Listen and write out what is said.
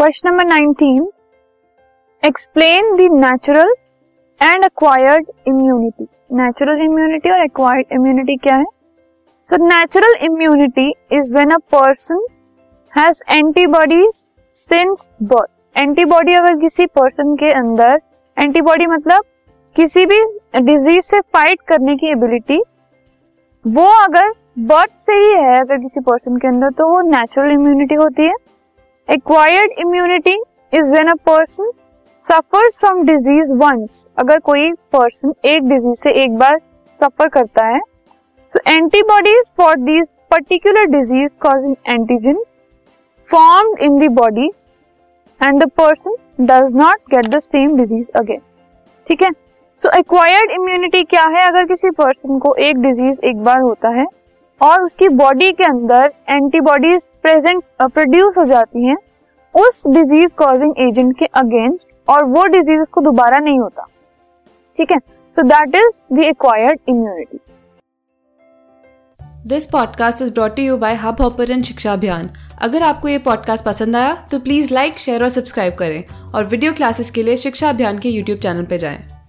Question number 19 explain the natural and acquired immunity natural immunity और acquired immunity क्या है? So natural immunity is when a person has antibodies since birth antibody अगर किसी person के अंदर antibody मतलब किसी भी डिज़ीज़ से फाइट करने की एबिलिटी वो अगर बर्थ से ही है अगर किसी पर्सन के अंदर तो वो नेचुरल इम्यूनिटी होती है। Acquired immunity is when a person suffers from disease once अगर कोई पर्सन एक डिज़ीज़ से एक बार सफ़र करता है so antibodies for these particular disease causing antigen form in the body and the person does not get the same disease again ठीक है? सो acquired immunity क्या है? अगर किसी पर्सन को एक डिज़ीज़ एक बार होता है और उसकी बॉडी के अंदर एंटीबॉडीज प्रेजेंट प्रोड्यूस हो जाती हैं उस डिज़ीज़ कॉजिंग एजेंट के अगेंस्ट और वो डिज़ीज़ को दोबारा नहीं होता। ठीक है? So that is acquired immunity this podcast is brought you by Hubhopper Shiksha Abhiyan अगर आपको ये पॉडकास्ट पसंद आया तो प्लीज़ लाइक शेयर और सब्सक्राइब करें और वीडियो क्लासेस के लिए शिक्षा अभियान के यूट्यूब चैनल पर जाएँ।